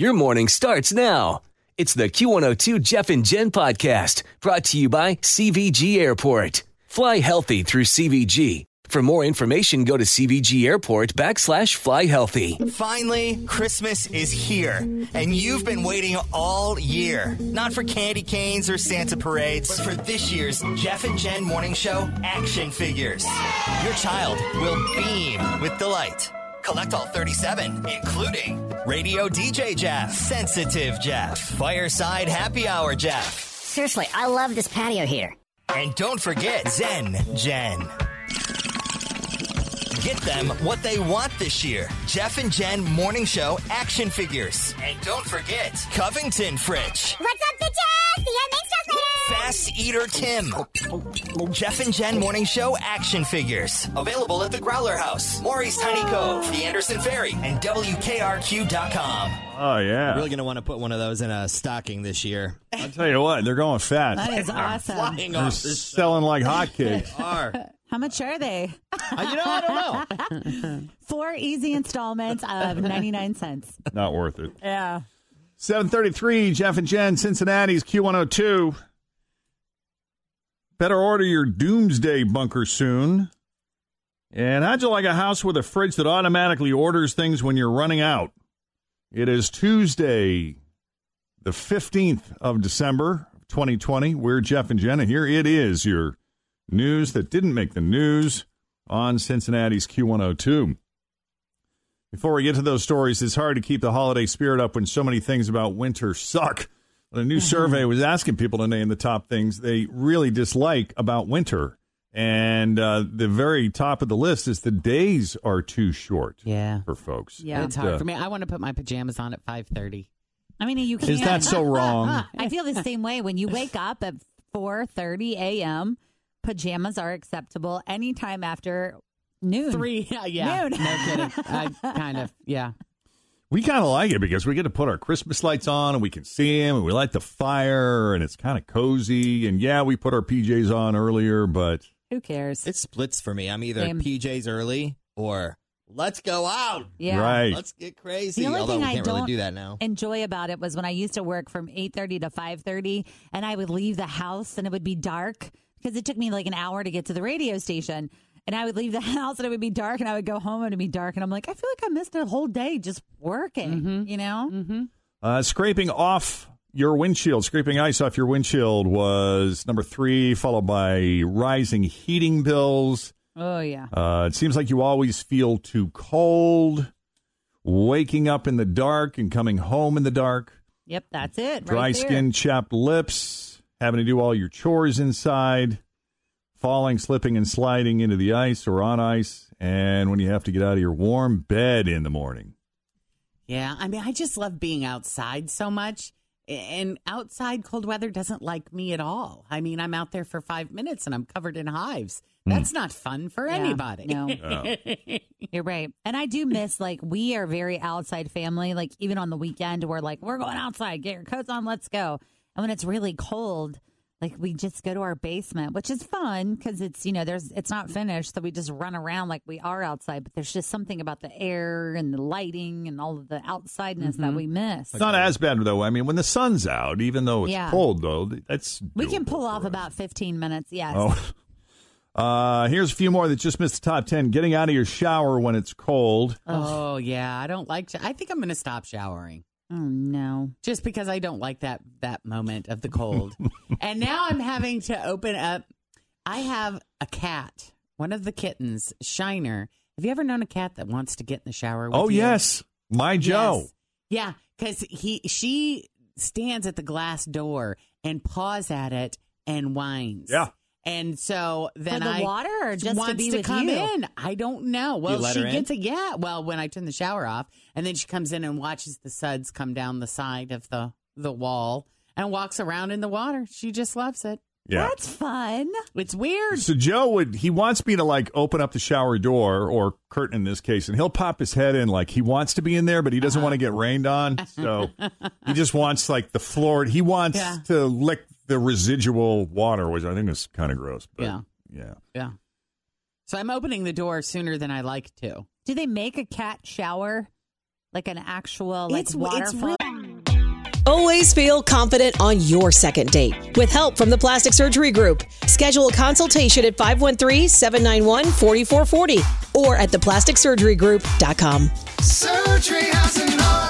Your morning starts now. It's the Q102 Jeff and Jen podcast brought to you by CVG Airport. Fly healthy through CVG. For more information, go to CVG Airport backslash fly healthy. Finally, Christmas is here, and you've been waiting all year. Not for candy canes or Santa parades, but for this year's Jeff and Jen Morning Show action figures. Your child will beam with delight. Collect all 37, including Radio DJ Jeff, Sensitive Jeff, Fireside Happy Hour Jeff, Seriously, I love this patio here. and don't forget Zen Jen. Get them what they want this year. Jeff and Jen Morning Show action figures. And don't forget Covington Fridge. What's up, bitches? See ya next Fast Eater Tim. Jeff and Jen Morning Show action figures. Available at the Growler House, Maury's Tiny Cove, the Anderson Ferry, and WKRQ.com. Oh yeah. Really going to want to put one of those in a stocking this year. I'll tell you what, they're going fast. That is awesome. Flying They're off the selling like hotcakes. are. How much are they? Uh, you know, I don't know. Four easy installments of 99 cents. Not worth it. Yeah. 733, Jeff and Jen, Cincinnati's Q102. Better order your doomsday bunker soon. And how'd you like a house with a fridge that automatically orders things when you're running out? It is Tuesday, the 15th of December, 2020. We're Jeff and Jen, and here it is, your news that didn't make the news on Cincinnati's Q102. Before we get to those stories, it's hard to keep the holiday spirit up when so many things about winter suck. A new survey was asking people to name the top things they really dislike about winter. And uh, the very top of the list is the days are too short Yeah. for folks. Yeah, it's Uh, hard for me. I want to put my pajamas on at 5:30. I mean, you can't. Is that so wrong? I feel the same way. When you wake up at 4:30 a.m., pajamas are acceptable anytime after noon. 3 yeah, yeah. Noon. No kidding. I kind of yeah. We kind of like it because we get to put our Christmas lights on and we can see them and we light the fire and it's kind of cozy. And yeah, we put our PJs on earlier, but Who cares? It splits for me. I'm either Same. PJs early or let's go out. yeah. right. Let's get crazy. The only Although thing we I can't don't really do that now. enjoy about it was when I used to work from 8:30 to 5:30 and I would leave the house and it would be dark because it took me like an hour to get to the radio station. And I would leave the house and it would be dark and I would go home and it'd be dark and I'm like I feel like I missed a whole day just working, you know? Mm-hmm. Uh, scraping off your windshield, scraping ice off your windshield was number three, followed by rising heating bills. Oh yeah. Uh, it seems like you always feel too cold, waking up in the dark and coming home in the dark, Yep, that's it. dry right skin, chapped lips, having to do all your chores inside, falling, slipping, and sliding into the ice or on ice, and when you have to get out of your warm bed in the morning. Yeah, I mean, I just love being outside so much. And outside cold weather doesn't like me at all. I mean, I'm out there for five minutes and I'm covered in hives. Hmm. That's not fun for Yeah, anybody. no. You're right. And I do miss like we are very outside family. Like even on the weekend, we're like, we're going outside, get your coats on, let's go. And when it's really cold, like we just go to our basement, which is fun because it's you know there's it's not finished, so we just run around like we are outside. But there's just something about the air and the lighting and all of the outsideness that we miss. It's not as bad though. I mean, when the sun's out, even though it's Yeah. cold though, that's we can pull off us. about 15 minutes. Yes. Oh. Uh, here's a few more that just missed the top 10. Getting out of your shower when it's cold. Oh, yeah. I don't like, sh- I think I'm going to stop showering. Oh no. just because I don't like that that moment of the cold. and now I'm having to open up. I have a cat, one of the kittens, Shiner. Have you ever known a cat that wants to get in the shower? With Oh, you? yes. My Joe. Yes. Yeah, because he she stands at the glass door and paws at it and whines. Yeah. And so then the I water or just to wants be with come you? in. I don't know. Well, let she her in? gets it. Yeah. Well, when I turn the shower off, and then she comes in and watches the suds come down the side of the the wall and walks around in the water. She just loves it. Yeah. That's fun. It's weird. So Joe would he wants me to like open up the shower door or curtain in this case, and he'll pop his head in like he wants to be in there, but he doesn't uh-huh. want to get rained on. So he just wants like the floor. He wants Yeah. to lick the residual water, which I think is kind of gross. But Yeah. yeah. Yeah. So I'm opening the door sooner than I like to. Do they make a cat shower? Like an actual like It's- it's waterfall? Always feel confident on your second date. With help from the Plastic Surgery Group, schedule a consultation at 513-791-4440 or at theplasticsurgerygroup.com. Surgery has an art.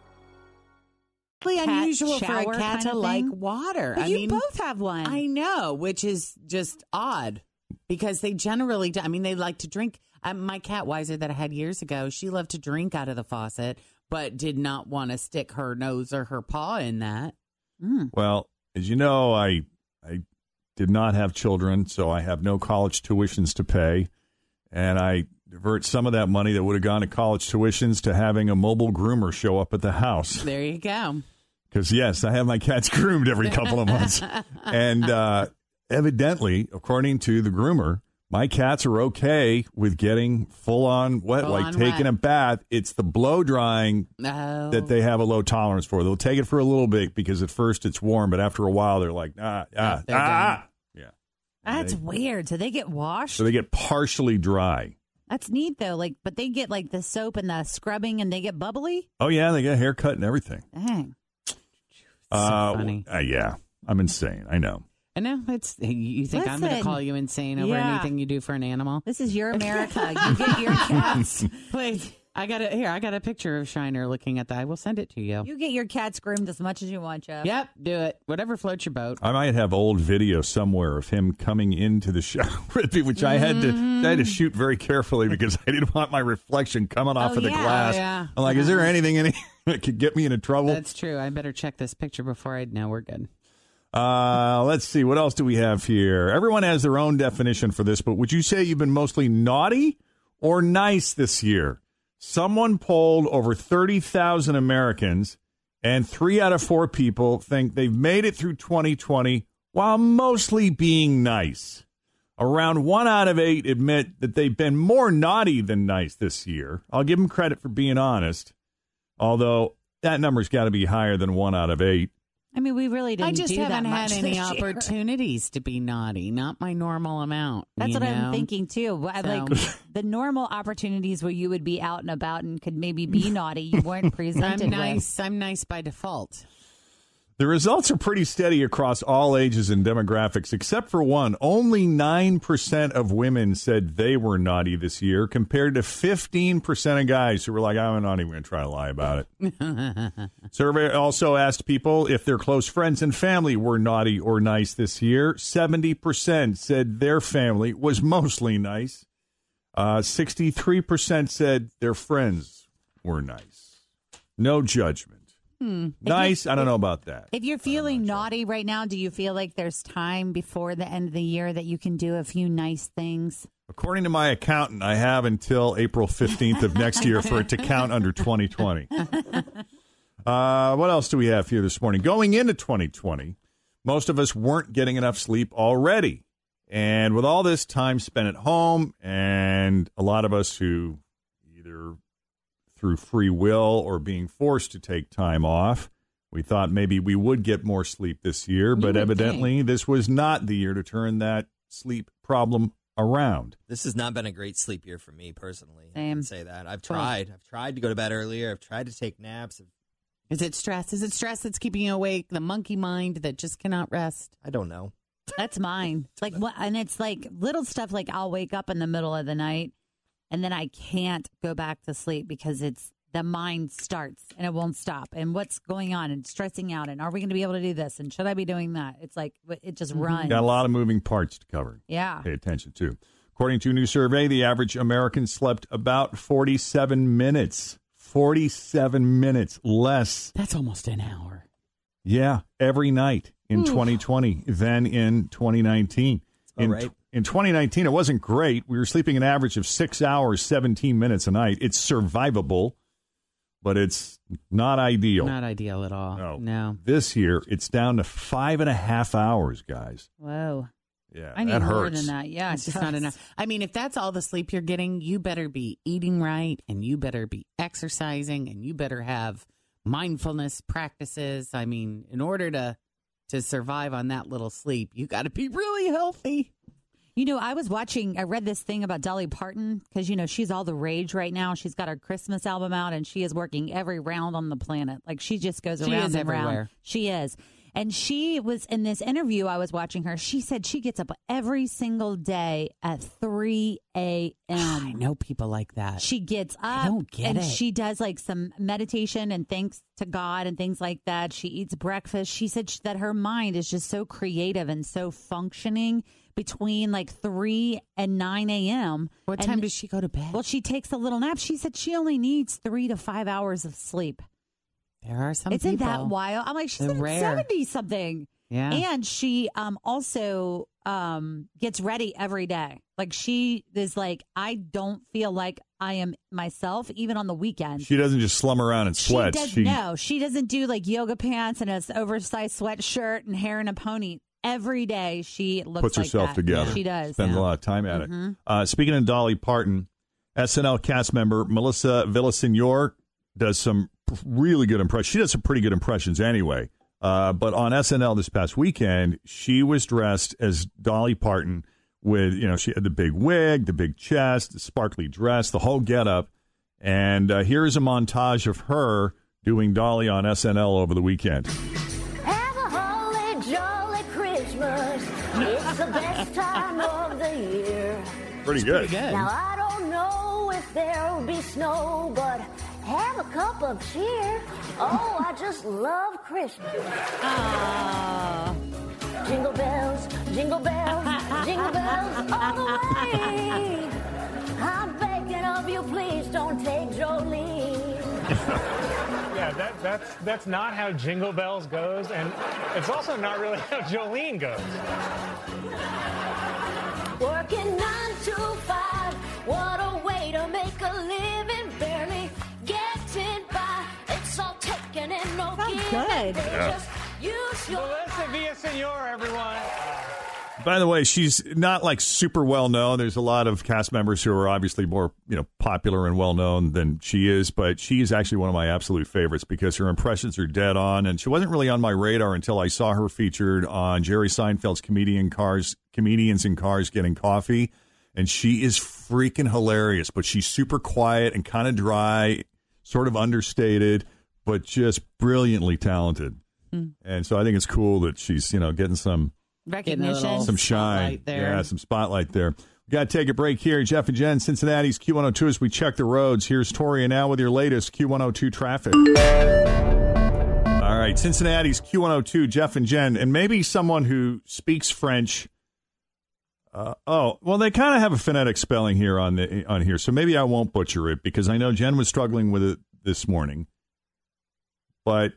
Really Cat unusual for shower a cat kind to like thing? water. But I you mean, both have one. I know, which is just odd because they generally, do, I mean, they like to drink. Um, my cat Wiser that I had years ago, she loved to drink out of the faucet, but did not want to stick her nose or her paw in that. Well, as you know, I I did not have children, so I have no college tuitions to pay, and I divert some of that money that would have gone to college tuitions to having a mobile groomer show up at the house. There you go. Because yes, I have my cats groomed every couple of months, and uh, evidently, according to the groomer, my cats are okay with getting full on wet, Full like on taking wet. a bath. It's the blow drying No. that they have a low tolerance for. They'll take it for a little bit because at first it's warm, but after a while they're like, ah, ah, they're ah. Yeah. That's They- weird. So they get washed. So they get partially dry. That's neat though. Like, but they get like the soap and the scrubbing, and they get bubbly. Oh yeah, they get a haircut and everything. Dang. Uh, funny. uh, yeah, I'm insane. I know. I know it's. You think I'm going to Listen. call you insane over Yeah. anything you do for an animal? This is your America. you get your cats. Wait, I got it here. I got a picture of Shiner looking at that. I will send it to you. You get your cats groomed as much as you want, Jeff. Yep, do it. Whatever floats your boat. I might have old video somewhere of him coming into the shower with me, which I had to I had to shoot very carefully because I didn't want my reflection coming off Oh, of the yeah. glass. Yeah. I'm like, is there anything in it could get me into trouble? That's true. I better check this picture before I know we're good. Uh, let's see. What else do we have here? Everyone has their own definition for this, but would you say you've been mostly naughty or nice this year? Someone polled over 30,000 Americans, and three out of four people think they've made it through 2020 while mostly being nice. Around one out of eight admit that they've been more naughty than nice this year. I'll give them credit for being honest, although that number's got to be higher than one out of eight. I mean, we really didn't I just do haven't that had any year. opportunities to be naughty. Not my normal amount. That's you what I'm thinking too. I- So- Like the normal opportunities where you would be out and about and could maybe be naughty, you weren't presented I'm with. nice. I'm nice by default. The results are pretty steady across all ages and demographics, except for one. Only 9% of women said they were naughty this year, compared to 15% of guys who were like, I'm not even going to try to lie about it. Survey also asked people if their close friends and family were naughty or nice this year. 70% said their family was mostly nice. Uh, 63% said their friends were nice. No judgment. Nice. I don't know about that. If you're feeling naughty right now, do you feel like there's time before the end of the year that you can do a few nice things? According to my accountant, I have until April 15th of next year for it to count under 2020. Uh, what else do we have here this morning? Going into 2020, most of us weren't getting enough sleep already. And with all this time spent at home, and a lot of us who through free will or being forced to take time off, We thought maybe we would get more sleep this year, but would evidently this was not the year to turn that sleep problem around. This has not been a great sleep year for me personally. I Same. can say that. I've tried. I've tried to go to bed earlier. I've tried to take naps. Is it stress? Is it stress that's keeping you awake? The monkey mind that just cannot rest? I don't know. That's mine. Like what? And it's like little stuff. Like I'll wake up in the middle of the night, and then I can't go back to sleep because it's the mind starts and it won't stop. And what's going on? And stressing out. And are we going to be able to do this? And should I be doing that? It's like it just mm-hmm. runs. Got a lot of moving parts to cover. Yeah. Pay attention to. According to a new survey, the average American slept about 47 minutes. 47 minutes less. That's almost an hour. Yeah, every night in 2020 than in 2019. In, right. In 2019, it wasn't great. We were sleeping an average of six hours, 17 minutes a night. It's survivable, but it's not ideal. Not ideal at all. No. No. This year, it's down to five and a half hours, guys. Whoa. Yeah, I need that more hurts. than that. Yeah, It's it just not enough. I mean, if that's all the sleep you're getting, you better be eating right and you better be exercising and you better have mindfulness practices. I mean, in order to to survive on that little sleep, you got to be really healthy. You know, I was watching, I read this thing about Dolly Parton because, you know, she's all the rage right now. She's got her Christmas album out and she is working every round on the planet. Like she just goes She around and everywhere. She is. And she was in this interview I was watching her. She said she gets up every single day at 3 a.m. I know people like that. She gets up I don't get and it. she does like some meditation and thanks to God and things like that. She eats breakfast. She said that her mind is just so creative and so functioning between like 3 and 9 a.m. What And- time does she go to bed? Well, she takes a little nap. She said she only needs three to five hours of sleep. There are some Isn't people. that wild? I'm like, she's They're in rare. 70 something. Yeah. And she um also um gets ready every day. Like she is like, I don't feel like I am myself, even on the weekend. She doesn't just slum around and sweats. She does She- no, she doesn't do like yoga pants and a oversized sweatshirt and hair in a pony. Every day she looks puts like herself that. together. She does. Spends Yeah. a lot of time at Mhm. it. Uh, speaking of Dolly Parton, SNL cast member Melissa Villasenor does some really good impression. She does some pretty good impressions anyway. Uh, but on SNL this past weekend, she was dressed as Dolly Parton with, you know, she had the big wig, the big chest, the sparkly dress, the whole getup. And uh, here's a montage of her doing Dolly on SNL over the weekend. Have a holly jolly Christmas. It's the best time of the year. Pretty good. Now I don't know if there'll be snow, but have a cup of cheer. Oh, I just love Christmas. Jingle bells, jingle bells, jingle bells all the way. I'm begging of you, please don't take Jolene. Yeah, that, that's that's not how Jingle Bells goes, and it's also not really how Jolene goes. Good. Yeah. just use your Melissa Villasenor, everyone. By the way, she's not like super well known. There's a lot of cast members who are obviously more, you know, popular and well known than she is, but she is actually one of my absolute favorites because her impressions are dead on and she wasn't really on my radar until I saw her featured on Jerry Seinfeld's comedian cars comedians in cars getting coffee and she is freaking hilarious, but she's super quiet and kind of dry, sort of understated, but just brilliantly talented. And so I think it's cool that she's, you know, getting some Recognition. some shine. there. Yeah, some spotlight there. We got to take a break here. Jeff and Jen, Cincinnati's Q102 as we check the roads. Here's Tori and now with your latest Q102 traffic. All right, Cincinnati's Q102, Jeff and Jen, and maybe someone who speaks French. Uh, oh, well, they kind of have a phonetic spelling here on the on here, so maybe I won't butcher it because I know Jen was struggling with it this morning. But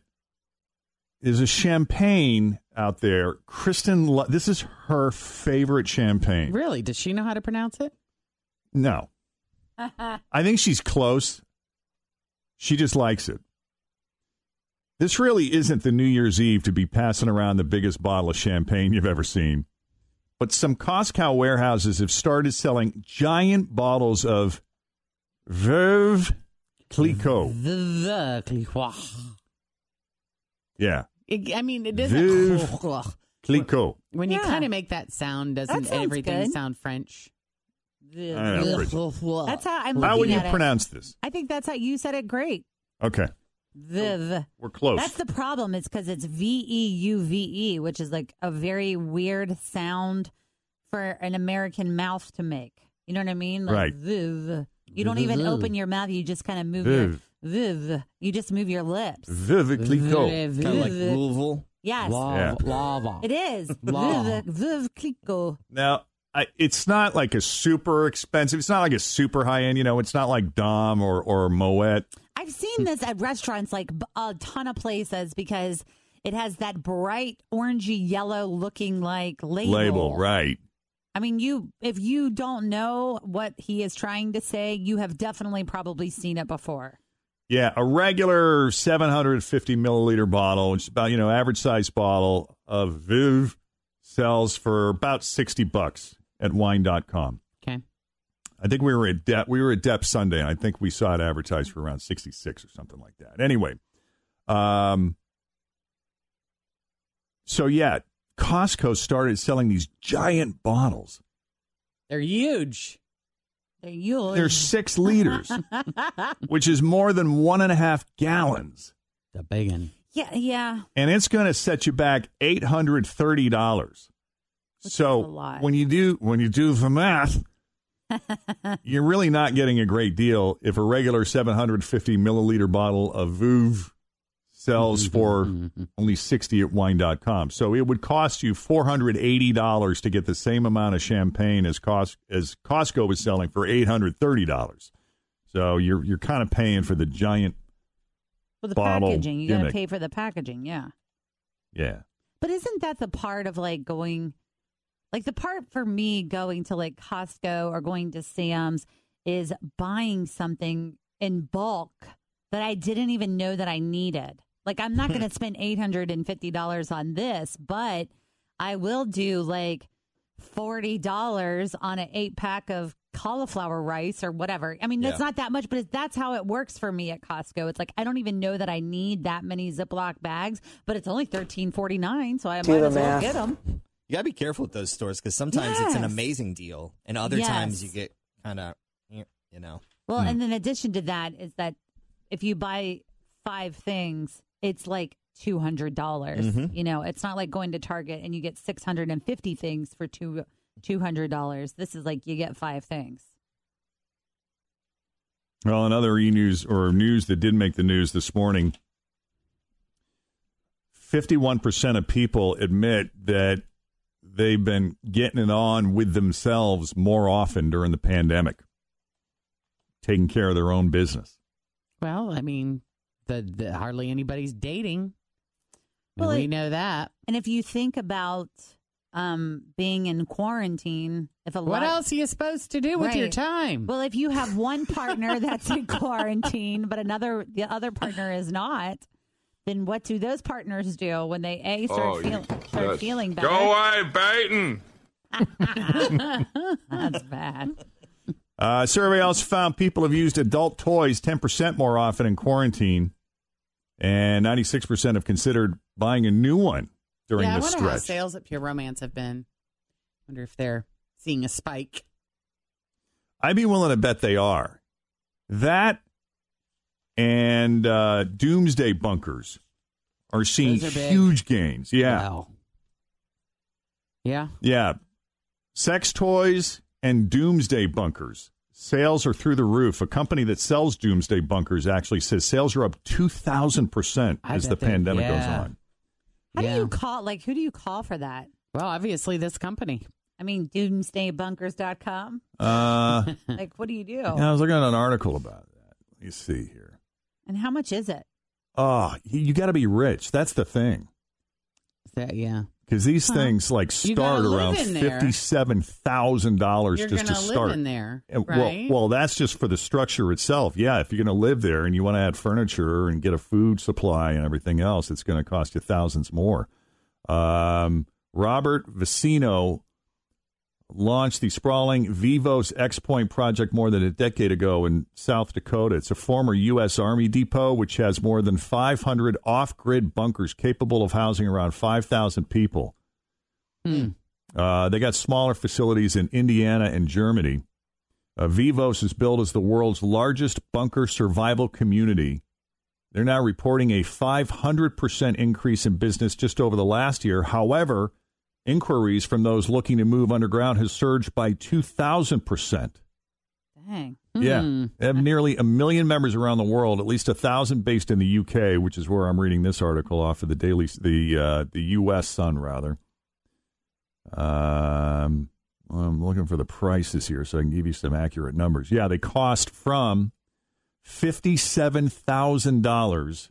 there's a champagne out there. Kristen, lo- this is her favorite champagne. Really? Does she know how to pronounce it? No, I think she's close. She just likes it. This really isn't the New Year's Eve to be passing around the biggest bottle of champagne you've ever seen. But some Costco warehouses have started selling giant bottles of Veuve Clicquot. The, the Clicquot. Yeah. It- I mean, it Viv doesn't. Clicquot. When you Yeah. kind of make that sound, doesn't That sounds everything good. sound French? I know, Bridget. That's how I'm How would you at it. pronounce this? I think that's how you said it great. Okay. Viv. Oh, we're close. That's the problem. It's because it's V E U V E, which is like a very weird sound for an American mouth to make. You know what I mean? Like Right. Viv. You don't even Viv. open your mouth. You just kind of move Viv. your Viv. You just move your lips. Viv Clicquot. Viv. Kind of like Louisville. Yes. Yeah. Lava. It is. Lava. Viv. Viv Clicquot. Now, I, it's not like a super expensive. It's not like a super high end. You know, it's not like Dom or or Moet. I've seen this at restaurants, like a ton of places, because it has that bright orangey yellow looking like label. label, right? I mean, you if you don't know what he is trying to say, you have definitely probably seen it before. Yeah, a regular 750 milliliter bottle, which is about you know average size bottle of Viv, sells for about 60 bucks at wine.com. Okay. I think we were at Dep, we were at Dep Sunday, and I think we saw it advertised for around 66 or something like that. Anyway, um, so yeah, Costco started selling these giant bottles. They're huge. They're six liters, which is more than one and a half gallons. The big one. Yeah, yeah. and it's going to set you back eight hundred thirty dollars. So when you do when you do the math, you're really not getting a great deal if a regular seven hundred fifty milliliter bottle of Vouv sells mm-hmm. for mm-hmm. only sixty at wine.com. So it would cost you four hundred eighty dollars to get the same amount of champagne as cost as Costco was selling for eight hundred thirty dollars. So you're you're kind of paying for the giant Well, the bottle packaging, you got to pay for the packaging, yeah. yeah. But isn't that the part of like going, like the part for me going to like Costco or going to Sam's is buying something in bulk that I didn't even know that I needed. Like I'm not going to spend eight hundred and fifty dollars on this, but I will do like forty dollars on an eight pack of cauliflower rice or whatever. I mean, that's Yeah. not that much, but it's, that's how it works for me at Costco. It's like I don't even know that I need that many Ziploc bags, but it's only thirteen forty nine, so I might as well get them. You gotta be careful with those stores because sometimes it's an amazing deal, and other Yes. times you get kind of, you know. Well, Hmm. and in addition to that, is that if you buy five things, it's like two hundred dollars. Mhm. You know, it's not like going to Target and you get six hundred and fifty things for two two hundred dollars. This is like you get five things. Well, another e news or news that did make the news this morning 51% of people admit that they've been getting it on with themselves more often during the pandemic, taking care of their own business. Well, I mean, the, the hardly anybody's dating. Well, we it- know that. And if you think about um, being in quarantine, if a What lot else are you supposed to do with your time? Well, if you have one partner that's in quarantine, but another the other partner is not, then what do those partners do when they a start, Oh, feel, start just feeling better? Go away, Baton. That's bad. Uh, survey also found people have used adult toys 10% more often in quarantine, and 96% have considered buying a new one during yeah, I this wonder how sales at Pure Romance have been. I wonder if they're seeing a spike. I'd be willing to bet they are. That and uh, doomsday bunkers are seeing are huge gains. Yeah. Wow. Yeah. Yeah. Sex toys and doomsday bunkers. Sales are through the roof. A company that sells doomsday bunkers actually says sales are up 2,000% as the bet they- pandemic goes on. How Yeah. do you call? Like, who do you call for that? Well, obviously this company. I mean, doomsdaybunkers.com. Uh, Like, what do you do? yeah, I was looking at an article about that. Let me see here. And how much is it? Oh, you, you got to be rich. That's the thing. That, yeah. Because these Huh. things like start around fifty-seven thousand dollars just to start. in there, right? Well, well, that's just for the structure itself. Yeah, if you're going to live there and you want to add furniture and get a food supply and everything else, it's going to cost you thousands more. Um, Robert Vicino launched the sprawling Vivos X Point project more than a decade ago in South Dakota. It's a former U.S. Army depot which has more than 500 off grid bunkers capable of housing around 5,000 people. Uh, they got smaller facilities in Indiana and Germany. Uh, Vivos is billed as the world's largest bunker survival community. They're now reporting a 500% increase in business just over the last year. However, inquiries from those looking to move underground has surged by 2,000%. Dang. Yeah. Hmm. They have nearly a million members around the world, at least a thousand based in the UK, which is where I'm reading this article off of the Daily, the uh, the US Sun, rather. Um, I'm looking for the prices here so I can give you some accurate numbers. Yeah, they cost from fifty-seven thousand dollars,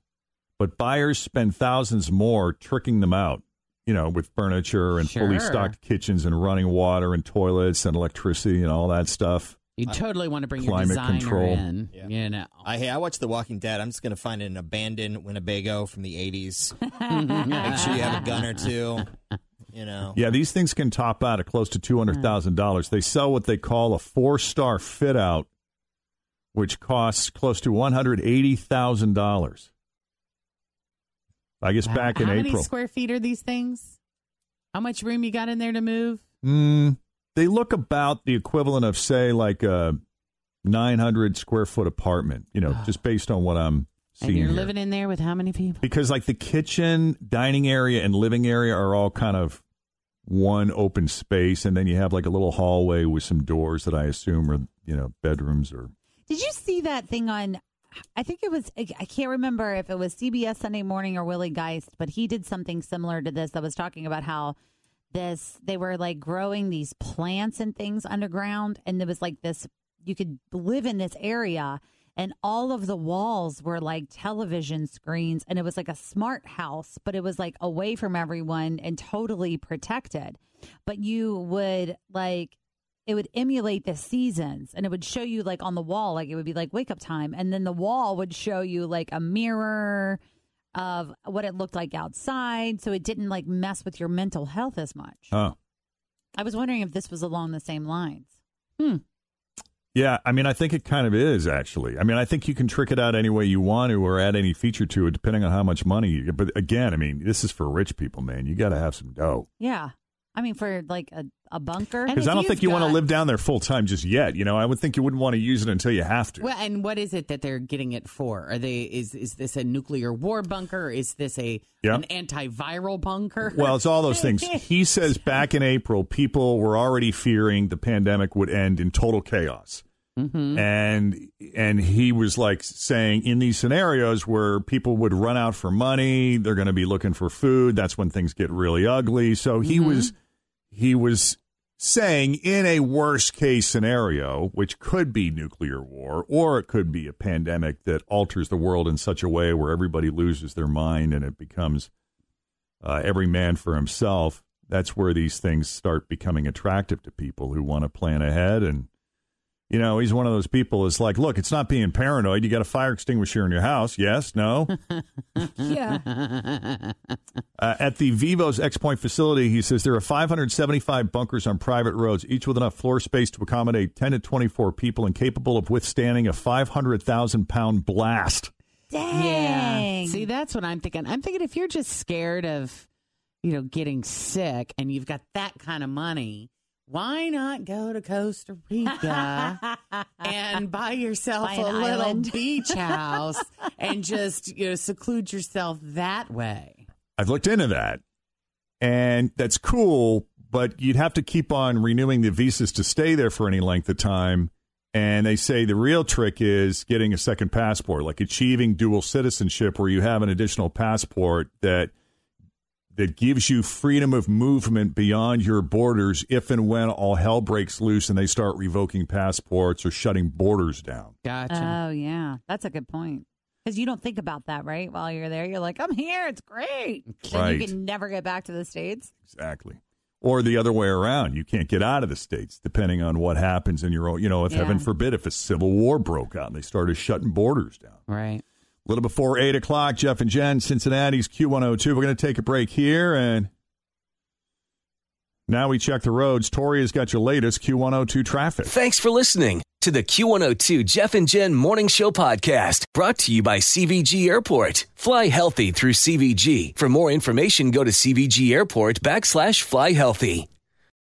but buyers spend thousands more tricking them out you know, with furniture and sure. fully stocked kitchens and running water and toilets and electricity and all that stuff. You totally want to bring climate your designer control. in. Yeah. You know. I, hey, I watched The Walking Dead. I'm just going to find an abandoned Winnebago from the 80s. Make sure you have a gun or two. You know. Yeah, these things can top out at close to $200,000. They sell what they call a four-star fit out, which costs close to $180,000. I guess Wow. back in How April. How many square feet are these things? How much room you got in there to move? Mm, they look about the equivalent of say like a nine hundred square foot apartment. You know, just based on what I'm And seeing you're here. living in there with how many people? because like the kitchen, dining area, and living area are all kind of one open space, and then you have like a little hallway with some doors that I assume are you know bedrooms or Did you see that thing on? I think it was. I can't remember if it was CBS Sunday Morning or Willie Geist, but he did something similar to this. That was talking about how this they were like growing these plants and things underground, and there was like this. You could live in this area, and all of the walls were like television screens, and it was like a smart house, but it was like away from everyone and totally protected. But you would like it would emulate the seasons and it would show you like on the wall like it would be like wake up time and then the wall would show you like a mirror of what it looked like outside so it didn't like mess with your mental health as much huh. i was wondering if this was along the same lines Hmm. Yeah, I mean, I think it kind of is actually. I mean, I think you can trick it out any way you want to, or add any feature to it, depending on how much money you get. But again, I mean, this is for rich people, man. You got to have some dough. yeah i mean for like a, a bunker Because I don't think you want to live down there full time just yet. You know, I would think you wouldn't want to use it until you have to. Well, and what is it that they're getting it for? Are they is is this a nuclear war bunker? Is this a Yeah. an antiviral bunker? Well, it's all those things. He says back in April, people were already fearing the pandemic would end in total chaos. Mm-hmm. And and he was like saying in these scenarios where people would run out for money, they're going to be looking for food. That's when things get really ugly. So he Mm-hmm. was he was saying in a worst case scenario, which could be nuclear war or it could be a pandemic that alters the world in such a way where everybody loses their mind and it becomes uh, every man for himself. That's where these things start becoming attractive to people who want to plan ahead. And, you know, he's one of those people is like, look, it's not being paranoid. You got a fire extinguisher in your house. Yes, no. yeah Uh, at the Vivos X Point facility, he says there are 575 bunkers on private roads, each with enough floor space to accommodate 10 to 24 people and capable of withstanding a 500,000 pound blast. Dang. See, that's what I'm thinking. I'm thinking if you're just scared of, you know, getting sick and you've got that kind of money, why not go to Costa Rica and buy yourself Buy a little island. beach house and just, you know, seclude yourself that way? I've looked into that, and that's cool, but you'd have to keep on renewing the visas to stay there for any length of time. And they say the real trick is getting a second passport, like achieving dual citizenship, where you have an additional passport that that gives you freedom of movement beyond your borders if and when all hell breaks loose and they start revoking passports or shutting borders down. Gotcha. oh yeah that's a good point because you don't think about that right while you're there you're like i'm here it's great then Right. you can never get back to the states Exactly. Or the other way around. You can't get out of the states depending on what happens in your own, you know, if Yeah. heaven forbid, if a civil war broke out and they started shutting borders down. Right. A little before 8 o'clock, Jeff and Jen, Cincinnati's Q102. We're going to take a break here and Now we check the roads. Tori has got your latest Q102 traffic. Thanks for listening to the Q102 Jeff and Jen Morning Show podcast brought to you by CVG Airport. Fly healthy through CVG. For more information, go to CVG Airport backslash fly healthy.